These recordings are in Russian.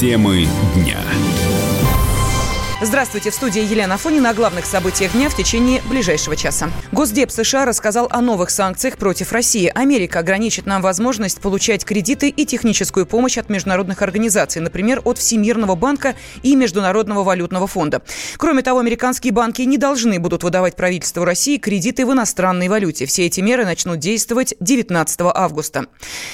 Темы дня. Здравствуйте, в студии Елена Фонина о главных событиях дня в течение ближайшего часа. Госдеп США рассказал о новых санкциях против России. Америка ограничит нам возможность получать кредиты и техническую помощь от международных организаций, например, от Всемирного банка и Международного валютного фонда. Кроме того, американские банки не должны будут выдавать правительству России кредиты в иностранной валюте. Все эти меры начнут действовать 19 августа.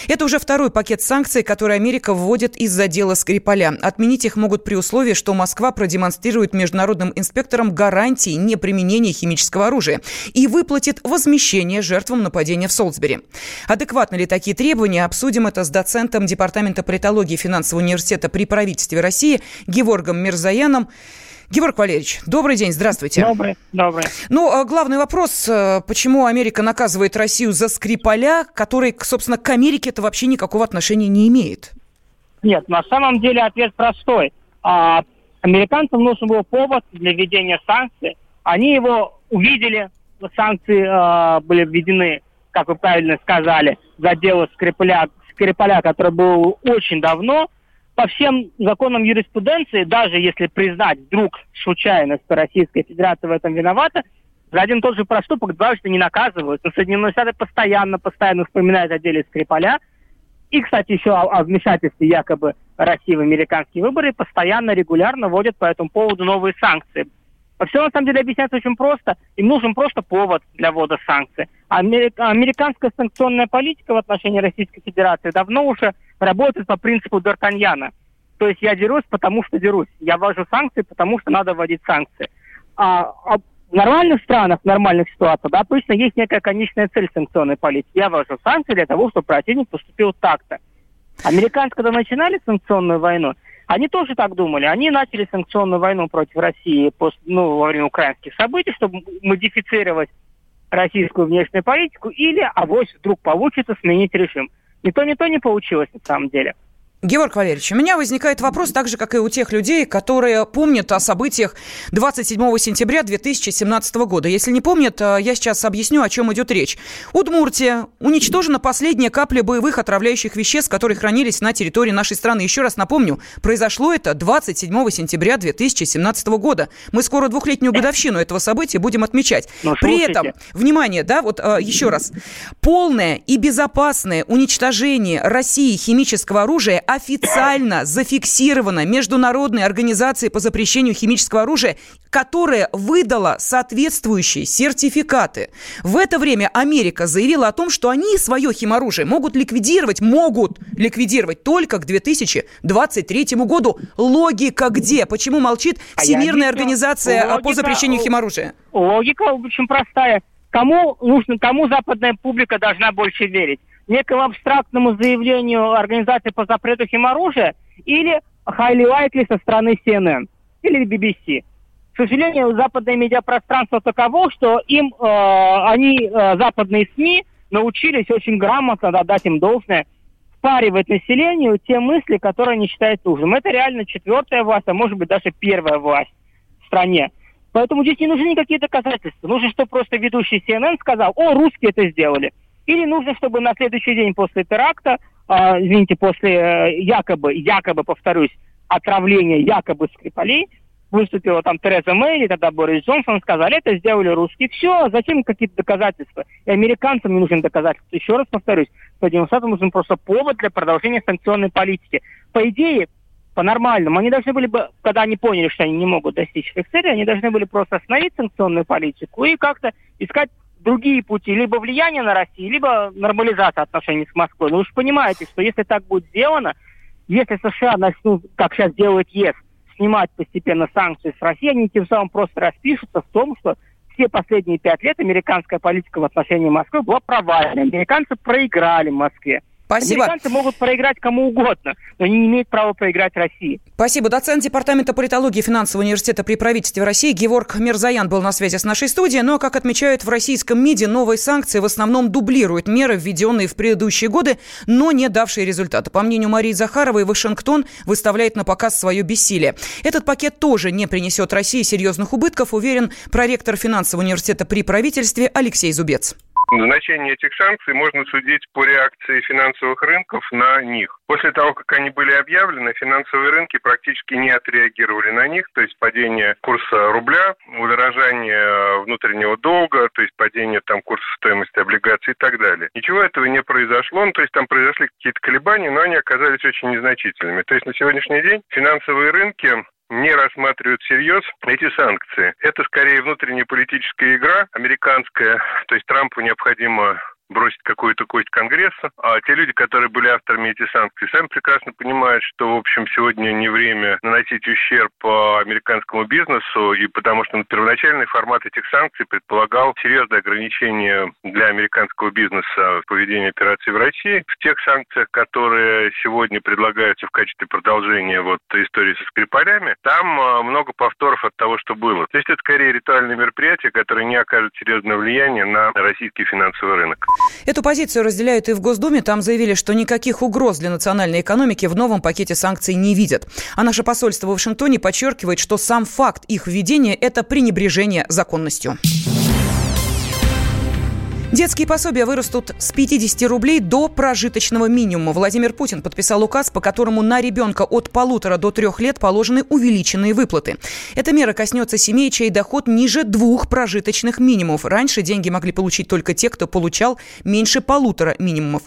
Это уже второй пакет санкций, который Америка вводит из-за дела Скрипаля. Отменить их могут при условии, что Москва продемонстрирует гарантирует международным инспекторам гарантии неприменения химического оружия и выплатит возмещение жертвам нападения в Солсбери. Адекватны ли такие требования? Обсудим это с доцентом Департамента политологии финансового университета при правительстве России Геворгом Мирзаяном. Георг Валерьевич, добрый день, здравствуйте. Добрый, добрый. Ну, а главный вопрос, э, почему Америка наказывает Россию за Скрипаля, который, собственно, к Америке это вообще никакого отношения не имеет? Нет, на самом деле ответ простой. А, Американцам нужен был повод для введения санкций. Они его увидели, санкции э, были введены, как вы правильно сказали, за дело Скрипаля, Скрипаля, который был очень давно. По всем законам юриспруденции, даже если признать вдруг случайно, что Российская Федерация в этом виновата, за один и тот же проступок дважды не наказывают. Но Соединенные Штаты постоянно, постоянно вспоминают о деле Скрипаля – и, кстати, еще о, о вмешательстве якобы России в американские выборы постоянно, регулярно вводят по этому поводу новые санкции. А все на самом деле объясняется очень просто. Им нужен просто повод для ввода санкций. Американская санкционная политика в отношении Российской Федерации давно уже работает по принципу Д'Артаньяна. То есть я дерусь, потому что дерусь. Я ввожу санкции, потому что надо вводить санкции. А, а в нормальных странах, в нормальных ситуациях, да, обычно есть некая конечная цель санкционной политики. Я ввожу санкции для того, чтобы противник поступил так-то. Американцы, когда начинали санкционную войну, они тоже так думали. Они начали санкционную войну против России после, ну, во время украинских событий, чтобы модифицировать российскую внешнюю политику или, авось вдруг получится сменить режим. Ни то, ни то не получилось на самом деле. Георг Валерьевич, у меня возникает вопрос, так же, как и у тех людей, которые помнят о событиях 27 сентября 2017 года. Если не помнят, э, я сейчас объясню, о чем идет речь. Удмуртия. Уничтожена последняя капля боевых отравляющих веществ, которые хранились на территории нашей страны. Еще раз напомню, произошло это 27 сентября 2017 года. Мы скоро двухлетнюю годовщину этого события будем отмечать. Но При этом, внимание, да, вот э, еще раз. Полное и безопасное уничтожение России химического оружия официально зафиксировано Международной организацией по запрещению химического оружия, которая выдала соответствующие сертификаты. В это время Америка заявила о том, что они свое химоружие могут ликвидировать, могут ликвидировать только к 2023 году. Логика где? Почему молчит А Всемирная организация объясню. по Логика- запрещению химоружия? Логика очень простая. Кому нужно, кому западная публика должна больше верить? Некому абстрактному заявлению Организации по запрету химоружия или highly likely со стороны CNN или BBC? К сожалению, западное медиапространство таково, что им, э, они, э, западные СМИ, научились очень грамотно, да, дать им должное, впаривать населению те мысли, которые они считают нужным. Это реально четвертая власть, а может быть даже первая власть в стране. Поэтому здесь не нужны никакие доказательства. Нужно, чтобы просто ведущий CNN сказал, о, русские это сделали. Или нужно, чтобы на следующий день после теракта, а, извините, после э, якобы, якобы, повторюсь, отравления якобы Скрипалей, выступила там Тереза Мэй или тогда Борис Джонсон, сказали, это сделали русские. Все, зачем какие-то доказательства? И американцам не нужны доказательства. Еще раз повторюсь, Соединенным Штатам нужен просто повод для продолжения санкционной политики. По идее, по-нормальному, они должны были бы, когда они поняли, что они не могут достичь своих целей, они должны были просто остановить санкционную политику и как-то искать другие пути, либо влияния на Россию, либо нормализация отношений с Москвой. Но вы же понимаете, что если так будет сделано, если США начнут, как сейчас делает ЕС, снимать постепенно санкции с России, они тем самым просто распишутся в том, что все последние пять лет американская политика в отношении Москвы была провальной. Американцы проиграли Москве. Спасибо. Американцы могут проиграть кому угодно, но они не имеют права проиграть России. Спасибо. Доцент Департамента политологии финансового университета при правительстве России Геворг Мирзаян был на связи с нашей студией. Но, как отмечают в российском МИДе, новые санкции в основном дублируют меры, введенные в предыдущие годы, но не давшие результата. По мнению Марии Захаровой, Вашингтон выставляет на показ свое бессилие. Этот пакет тоже не принесет России серьезных убытков, уверен проректор финансового университета при правительстве Алексей Зубец. Значение этих санкций можно судить по реакции финансовых рынков на них. После того, как они были объявлены, финансовые рынки практически не отреагировали на них, то есть падение курса рубля, удорожание внутреннего долга, то есть падение там курса стоимости облигаций и так далее. Ничего этого не произошло, ну, то есть там произошли какие-то колебания, но они оказались очень незначительными. То есть на сегодняшний день финансовые рынки не рассматривают всерьез эти санкции. Это скорее внутренняя политическая игра американская, то есть Трампу необходимо бросить какую-то кость Конгресса. А те люди, которые были авторами этих санкций, сами прекрасно понимают, что, в общем, сегодня не время наносить ущерб по американскому бизнесу, и потому что первоначальный формат этих санкций предполагал серьезное ограничение для американского бизнеса в поведении операций в России. В тех санкциях, которые сегодня предлагаются в качестве продолжения вот истории со Скрипалями, там а, много повторов от того, что было. То есть это скорее ритуальное мероприятие, которое не окажет серьезное влияние на российский финансовый рынок. Эту позицию разделяют и в Госдуме. Там заявили, что никаких угроз для национальной экономики в новом пакете санкций не видят. А наше посольство в Вашингтоне подчеркивает, что сам факт их введения – это пренебрежение законностью. Детские пособия вырастут с 50 рублей до прожиточного минимума. Владимир Путин подписал указ, по которому на ребенка от полутора до трех лет положены увеличенные выплаты. Эта мера коснется семей, чей доход ниже двух прожиточных минимумов. Раньше деньги могли получить только те, кто получал меньше полутора минимумов.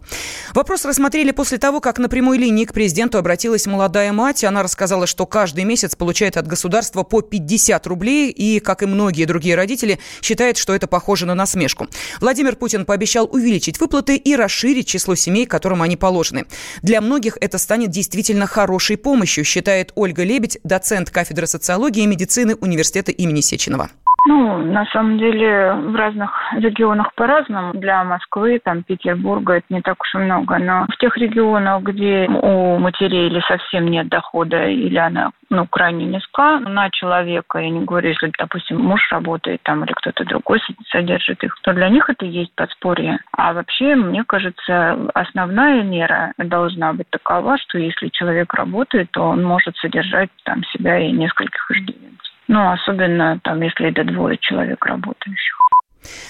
Вопрос рассмотрели после того, как на прямой линии к президенту обратилась молодая мать. Она рассказала, что каждый месяц получает от государства по 50 рублей и, как и многие другие родители, считает, что это похоже на насмешку. Владимир Путин пообещал увеличить выплаты и расширить число семей, которым они положены. Для многих это станет действительно хорошей помощью, считает Ольга Лебедь, доцент кафедры социологии и медицины университета имени Сеченова. Ну, на самом деле, в разных регионах по-разному. Для Москвы, там, Петербурга это не так уж и много. Но в тех регионах, где у матерей или совсем нет дохода, или она ну, крайне низка на человека, я не говорю, если, допустим, муж работает там или кто-то другой содержит их, то для них это есть подспорье. А вообще, мне кажется, основная мера должна быть такова, что если человек работает, то он может содержать там себя и нескольких иждивенцев. Ну, особенно там, если это двое человек работающих.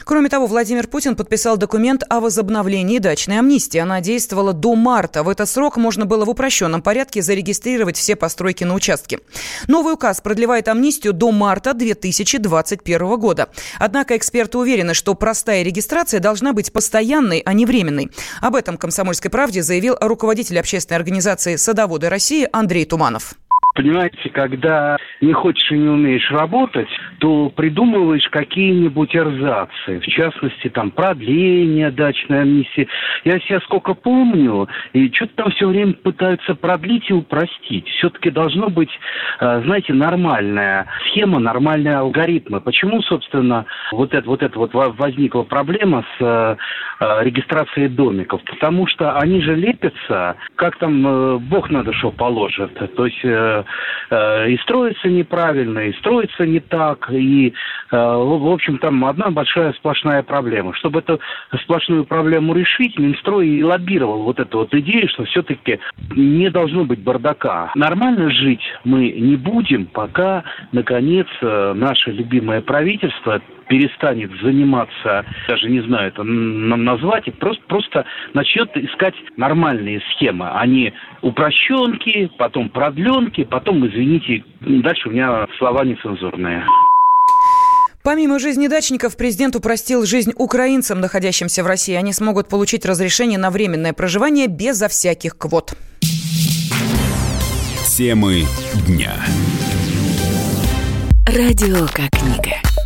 Кроме того, Владимир Путин подписал документ о возобновлении дачной амнистии. Она действовала до марта. В этот срок можно было в упрощенном порядке зарегистрировать все постройки на участке. Новый указ продлевает амнистию до марта 2021 года. Однако эксперты уверены, что простая регистрация должна быть постоянной, а не временной. Об этом «Комсомольской правде» заявил руководитель общественной организации «Садоводы России» Андрей Туманов. Понимаете, когда не хочешь и не умеешь работать, то придумываешь какие-нибудь эрзацы. В частности, там, продление дачной амнистии. Я себя сколько помню, и что-то там все время пытаются продлить и упростить. Все-таки должно быть, э, знаете, нормальная схема, нормальные алгоритмы. Почему, собственно, вот это вот, это вот возникла проблема с э, э, регистрацией домиков? Потому что они же лепятся, как там Бог на душу положит. То есть и строится неправильно, и строится не так, и, э, в общем, там одна большая сплошная проблема. Чтобы эту сплошную проблему решить, Минстрой и лоббировал вот эту вот идею, что все-таки не должно быть бардака. Нормально жить мы не будем, пока, наконец, э, наше любимое правительство перестанет заниматься, даже не знаю это назвать, и просто, просто начнет искать нормальные схемы, а не упрощенки, потом продленки, потом, извините, дальше у меня слова нецензурные. Помимо жизни дачников, президент упростил жизнь украинцам, находящимся в России. Они смогут получить разрешение на временное проживание безо всяких квот. Темы дня. Радио как книга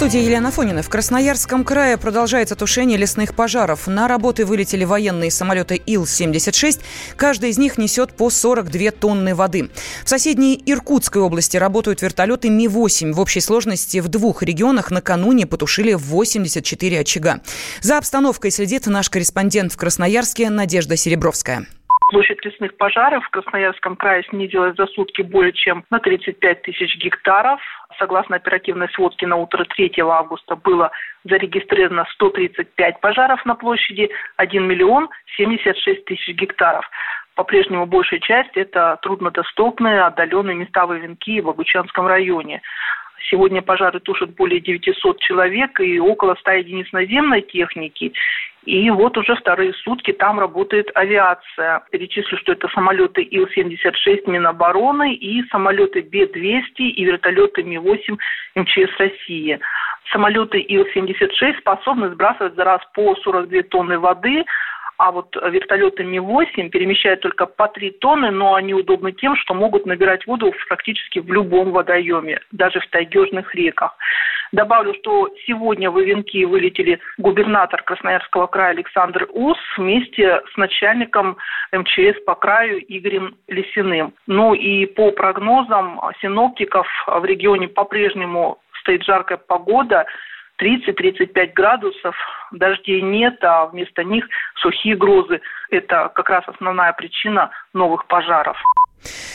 студии Елена Фонина. В Красноярском крае продолжается тушение лесных пожаров. На работы вылетели военные самолеты Ил-76. Каждый из них несет по 42 тонны воды. В соседней Иркутской области работают вертолеты Ми-8. В общей сложности в двух регионах накануне потушили 84 очага. За обстановкой следит наш корреспондент в Красноярске Надежда Серебровская. Площадь лесных пожаров в Красноярском крае снизилась за сутки более чем на 35 тысяч гектаров. Согласно оперативной сводке на утро 3 августа было зарегистрировано 135 пожаров на площади 1 миллион 76 тысяч гектаров. По-прежнему большая часть – это труднодоступные, отдаленные места Вовенки в Обучанском районе. Сегодня пожары тушат более 900 человек и около 100 единиц наземной техники. И вот уже вторые сутки там работает авиация. Перечислю, что это самолеты Ил-76 Минобороны и самолеты Б-200 и вертолеты Ми-8 МЧС России. Самолеты Ил-76 способны сбрасывать за раз по 42 тонны воды, а вот вертолеты Ми-8 перемещают только по 3 тонны, но они удобны тем, что могут набирать воду практически в любом водоеме, даже в тайгежных реках. Добавлю, что сегодня в Ивенки вылетели губернатор Красноярского края Александр Ус вместе с начальником МЧС по краю Игорем Лисиным. Ну и по прогнозам синоптиков в регионе по-прежнему стоит жаркая погода, 30-35 градусов, дождей нет, а вместо них сухие грозы. Это как раз основная причина новых пожаров.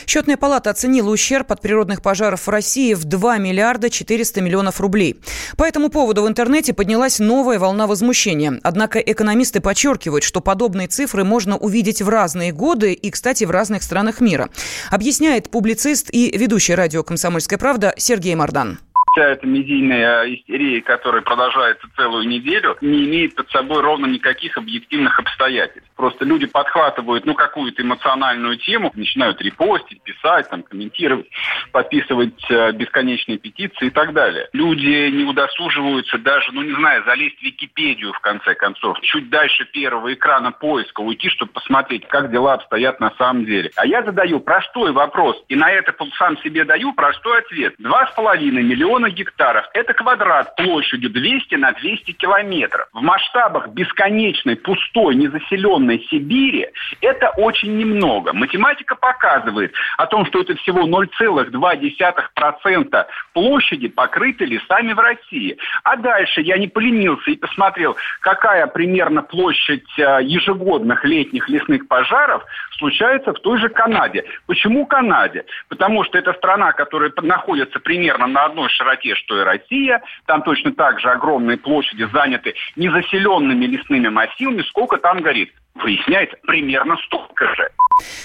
Счетная палата оценила ущерб от природных пожаров в России в 2 миллиарда 400 миллионов рублей. По этому поводу в интернете поднялась новая волна возмущения. Однако экономисты подчеркивают, что подобные цифры можно увидеть в разные годы и, кстати, в разных странах мира. Объясняет публицист и ведущий радио «Комсомольская правда» Сергей Мардан вся эта медийная истерия, которая продолжается целую неделю, не имеет под собой ровно никаких объективных обстоятельств. Просто люди подхватывают, ну, какую-то эмоциональную тему, начинают репостить, писать, там, комментировать, подписывать э, бесконечные петиции и так далее. Люди не удосуживаются даже, ну, не знаю, залезть в Википедию, в конце концов, чуть дальше первого экрана поиска уйти, чтобы посмотреть, как дела обстоят на самом деле. А я задаю простой вопрос, и на это сам себе даю простой ответ. Два с половиной миллиона миллиона гектаров. Это квадрат площадью 200 на 200 километров. В масштабах бесконечной, пустой, незаселенной Сибири это очень немного. Математика показывает о том, что это всего 0,2% площади покрыты лесами в России. А дальше я не поленился и посмотрел, какая примерно площадь э, ежегодных летних лесных пожаров случается в той же Канаде. Почему Канаде? Потому что это страна, которая находится примерно на одной широте широте, что и Россия. Там точно так же огромные площади заняты незаселенными лесными массивами. Сколько там горит? Выясняется, примерно столько же.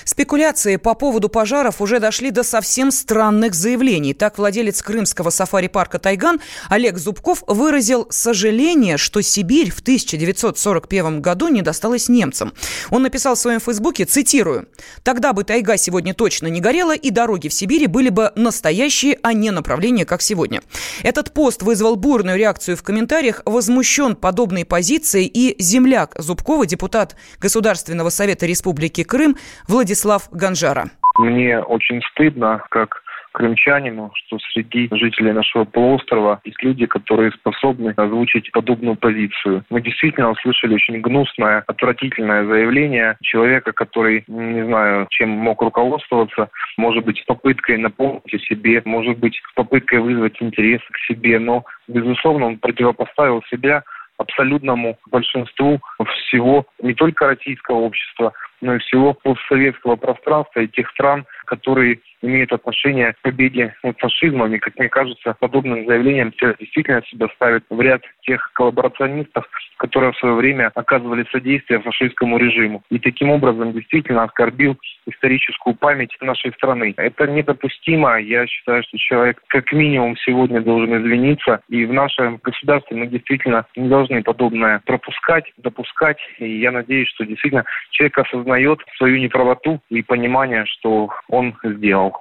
Спекуляции по поводу пожаров уже дошли до совсем странных заявлений. Так владелец крымского сафари-парка «Тайган» Олег Зубков выразил сожаление, что Сибирь в 1941 году не досталась немцам. Он написал в своем фейсбуке, цитирую, «Тогда бы тайга сегодня точно не горела, и дороги в Сибири были бы настоящие, а не направления, как сегодня». Этот пост вызвал бурную реакцию в комментариях, возмущен подобной позицией и земляк Зубкова, депутат Государственного совета Республики Крым Владислав Ганжара. Мне очень стыдно, как крымчанину, что среди жителей нашего полуострова есть люди, которые способны озвучить подобную позицию. Мы действительно услышали очень гнусное, отвратительное заявление человека, который, не знаю, чем мог руководствоваться, может быть, попыткой напомнить о себе, может быть, попыткой вызвать интерес к себе, но, безусловно, он противопоставил себя абсолютному большинству всего не только российского общества, всего постсоветского пространства и тех стран, которые имеют отношение к победе над фашизмом. И, как мне кажется, подобным заявлением действительно себя ставит в ряд тех коллаборационистов, которые в свое время оказывали содействие фашистскому режиму. И таким образом действительно оскорбил историческую память нашей страны. Это недопустимо. Я считаю, что человек как минимум сегодня должен извиниться. И в нашем государстве мы действительно не должны подобное пропускать, допускать. И я надеюсь, что действительно человек осознает свою неправоту и понимание, что он сделал.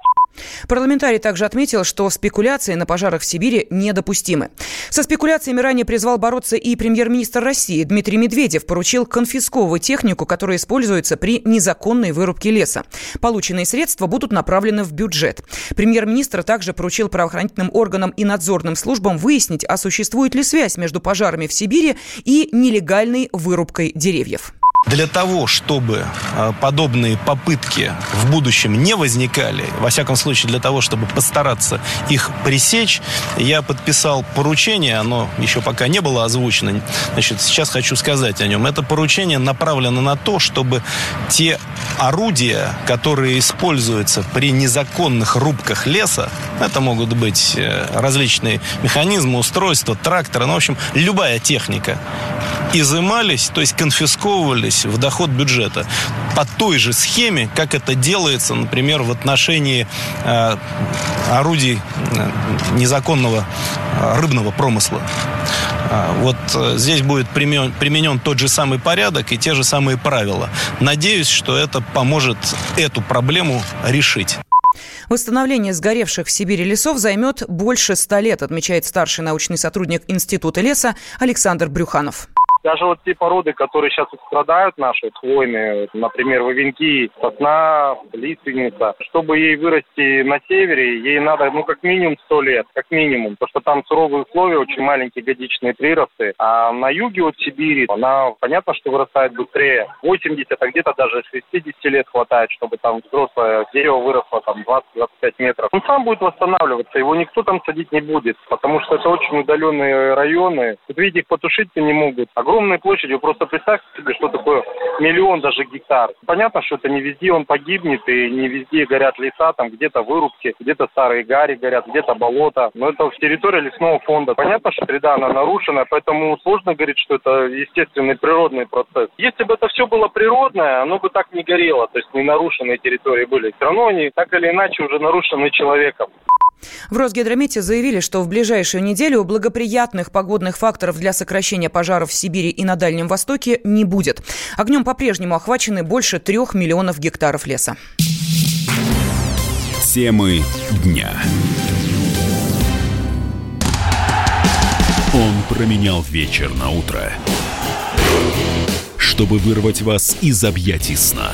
Парламентарий также отметил, что спекуляции на пожарах в Сибири недопустимы. Со спекуляциями ранее призвал бороться и премьер-министр России Дмитрий Медведев поручил конфисковывать технику, которая используется при незаконной вырубке леса. Полученные средства будут направлены в бюджет. Премьер-министр также поручил правоохранительным органам и надзорным службам выяснить, а существует ли связь между пожарами в Сибири и нелегальной вырубкой деревьев. Для того, чтобы э, подобные попытки в будущем не возникали, во всяком случае для того, чтобы постараться их пресечь, я подписал поручение, оно еще пока не было озвучено, значит, сейчас хочу сказать о нем. Это поручение направлено на то, чтобы те орудия, которые используются при незаконных рубках леса, это могут быть э, различные механизмы, устройства, тракторы, ну, в общем, любая техника, изымались, то есть конфисковывались в доход бюджета по той же схеме, как это делается, например, в отношении э, орудий э, незаконного э, рыбного промысла. Вот здесь будет применен, применен тот же самый порядок и те же самые правила. Надеюсь, что это поможет эту проблему решить. Восстановление сгоревших в Сибири лесов займет больше ста лет, отмечает старший научный сотрудник Института леса Александр Брюханов. Даже вот те породы, которые сейчас страдают наши, хвойные, например, вовенки, сосна, лиственница, чтобы ей вырасти на севере, ей надо, ну, как минимум 100 лет, как минимум, потому что там суровые условия, очень маленькие годичные приросты, а на юге от Сибири она, понятно, что вырастает быстрее, 80, а где-то даже 60 лет хватает, чтобы там взрослое дерево выросло там 20-25 метров. Он сам будет восстанавливаться, его никто там садить не будет, потому что это очень удаленные районы, тут видите, их потушить-то не могут. А огромной площадью. Просто представьте себе, что такое миллион даже гектар. Понятно, что это не везде он погибнет, и не везде горят леса, там где-то вырубки, где-то старые гари горят, где-то болото. Но это в территории лесного фонда. Понятно, что среда, она нарушена, поэтому сложно говорить, что это естественный природный процесс. Если бы это все было природное, оно бы так не горело, то есть не нарушенные территории были. Все равно они так или иначе уже нарушены человеком. В Росгидромете заявили, что в ближайшую неделю благоприятных погодных факторов для сокращения пожаров в Сибири и на Дальнем Востоке не будет. Огнем по-прежнему охвачены больше трех миллионов гектаров леса. Темы дня. Он променял вечер на утро, чтобы вырвать вас из объятий сна.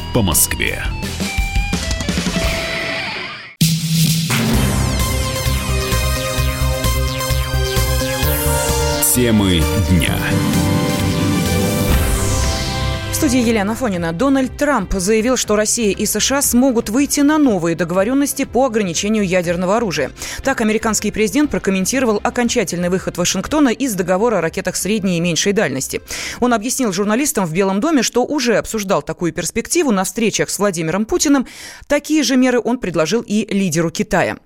по Москве. Темы дня студии Елена Фонина. Дональд Трамп заявил, что Россия и США смогут выйти на новые договоренности по ограничению ядерного оружия. Так, американский президент прокомментировал окончательный выход Вашингтона из договора о ракетах средней и меньшей дальности. Он объяснил журналистам в Белом доме, что уже обсуждал такую перспективу на встречах с Владимиром Путиным. Такие же меры он предложил и лидеру Китая.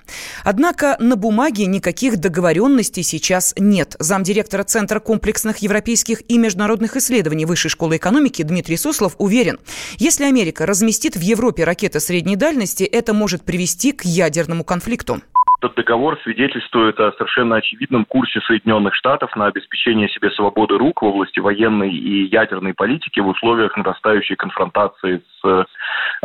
Однако на бумаге никаких договоренностей сейчас нет. Замдиректора Центра комплексных европейских и международных исследований Высшей школы экономики Дмитрий Дмитрий Суслов уверен, если Америка разместит в Европе ракеты средней дальности, это может привести к ядерному конфликту. Этот договор свидетельствует о совершенно очевидном курсе Соединенных Штатов на обеспечение себе свободы рук в области военной и ядерной политики в условиях нарастающей конфронтации с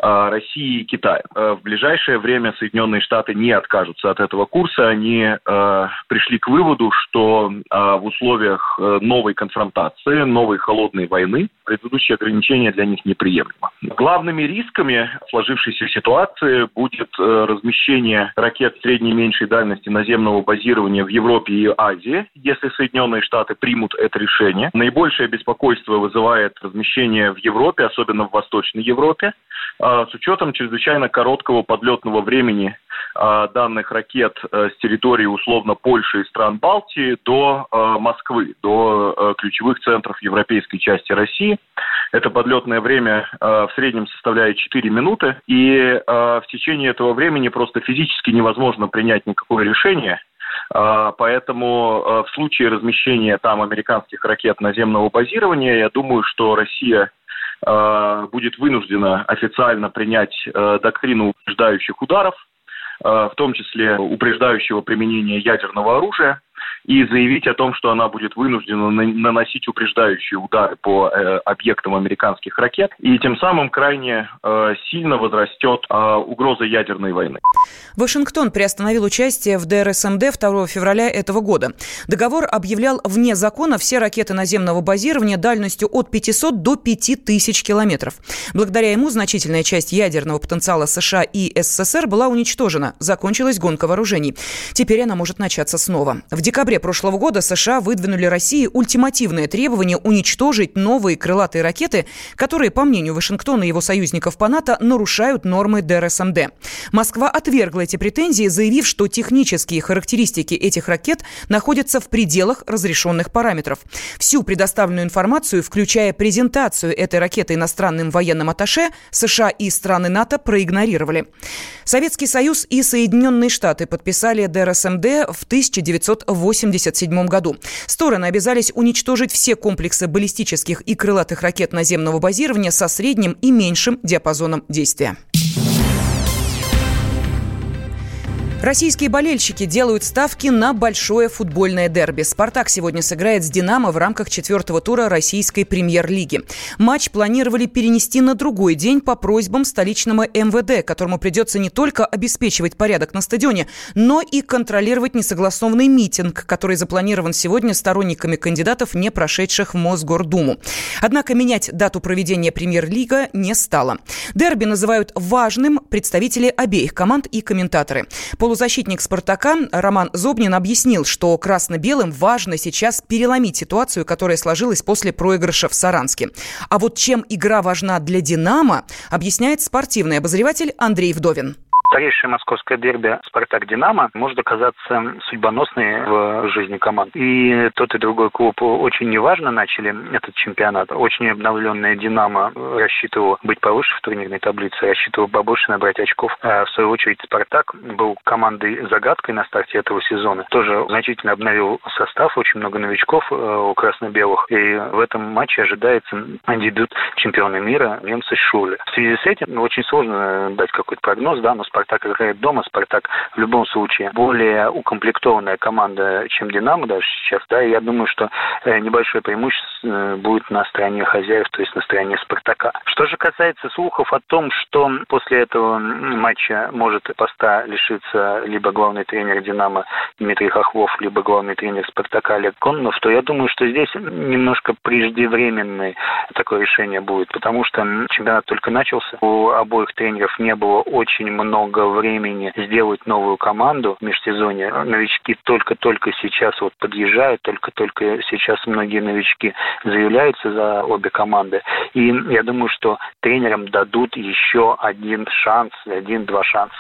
а, Россией и Китаем. А, в ближайшее время Соединенные Штаты не откажутся от этого курса. Они а, пришли к выводу, что в условиях э, новой конфронтации, новой холодной войны предыдущие ограничения для них неприемлемы. Главными рисками сложившейся ситуации будет э, размещение ракет средней и меньшей дальности наземного базирования в Европе и Азии, если Соединенные Штаты примут это решение. Наибольшее беспокойство вызывает размещение в Европе, особенно в Восточной Европе, с учетом чрезвычайно короткого подлетного времени а, данных ракет э, с территории условно Польши и стран Балтии до а, Москвы, до э, ключевых центров европейской части России. Это подлетное время в среднем составляет 4 минуты, и в течение этого времени просто физически невозможно принять никакое решение, Поэтому в случае размещения там американских ракет наземного базирования, я думаю, что Россия Э, будет вынуждена официально принять э, доктрину упреждающих ударов, э, в том числе упреждающего применения ядерного оружия. И заявить о том, что она будет вынуждена наносить упреждающие удары по э, объектам американских ракет, и тем самым крайне э, сильно возрастет э, угроза ядерной войны. Вашингтон приостановил участие в ДРСМД 2 февраля этого года. Договор объявлял вне закона все ракеты наземного базирования дальностью от 500 до 5000 километров. Благодаря ему значительная часть ядерного потенциала США и СССР была уничтожена. Закончилась гонка вооружений. Теперь она может начаться снова. В декабре прошлого года США выдвинули России ультимативное требование уничтожить новые крылатые ракеты, которые, по мнению Вашингтона и его союзников по НАТО, нарушают нормы ДРСМД. Москва отвергла эти претензии, заявив, что технические характеристики этих ракет находятся в пределах разрешенных параметров. Всю предоставленную информацию, включая презентацию этой ракеты иностранным военным атташе, США и страны НАТО проигнорировали. Советский Союз и Соединенные Штаты подписали ДРСМД в 1987 году. Стороны обязались уничтожить все комплексы баллистических и крылатых ракет наземного базирования со средним и меньшим диапазоном действия. Российские болельщики делают ставки на большое футбольное дерби. «Спартак» сегодня сыграет с «Динамо» в рамках четвертого тура российской премьер-лиги. Матч планировали перенести на другой день по просьбам столичного МВД, которому придется не только обеспечивать порядок на стадионе, но и контролировать несогласованный митинг, который запланирован сегодня сторонниками кандидатов, не прошедших в Мосгордуму. Однако менять дату проведения премьер-лига не стало. Дерби называют важным представители обеих команд и комментаторы. Полузащитник «Спартака» Роман Зобнин объяснил, что красно-белым важно сейчас переломить ситуацию, которая сложилась после проигрыша в Саранске. А вот чем игра важна для «Динамо», объясняет спортивный обозреватель Андрей Вдовин. Старейшее московское дерби «Спартак-Динамо» может оказаться судьбоносной в жизни команд. И тот и другой клуб очень неважно начали этот чемпионат. Очень обновленная «Динамо» рассчитывал быть повыше в турнирной таблице, рассчитывал побольше набрать очков. А в свою очередь «Спартак» был командой-загадкой на старте этого сезона. Тоже значительно обновил состав, очень много новичков э, у красно-белых. И в этом матче ожидается дебют чемпиона мира немца Шули. В связи с этим очень сложно дать какой-то прогноз, да, но «Спартак» Спартак играет дома, Спартак в любом случае более укомплектованная команда, чем Динамо даже сейчас, да, и я думаю, что э, небольшое преимущество э, будет на стороне хозяев, то есть на стороне Спартака. Что же касается слухов о том, что после этого матча может поста лишиться либо главный тренер Динамо Дмитрий Хохлов, либо главный тренер Спартака Олег Коннов, то я думаю, что здесь немножко преждевременное такое решение будет, потому что чемпионат только начался, у обоих тренеров не было очень много много времени сделать новую команду в межсезонье. Новички только-только сейчас вот подъезжают, только-только сейчас многие новички заявляются за обе команды. И я думаю, что тренерам дадут еще один шанс, один-два шанса.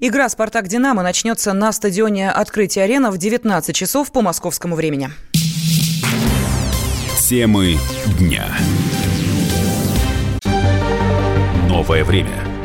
Игра «Спартак-Динамо» начнется на стадионе «Открытие арена» в 19 часов по московскому времени. Темы дня. Новое время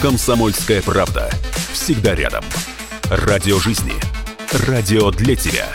«Комсомольская правда». Всегда рядом. Радио жизни. Радио для тебя.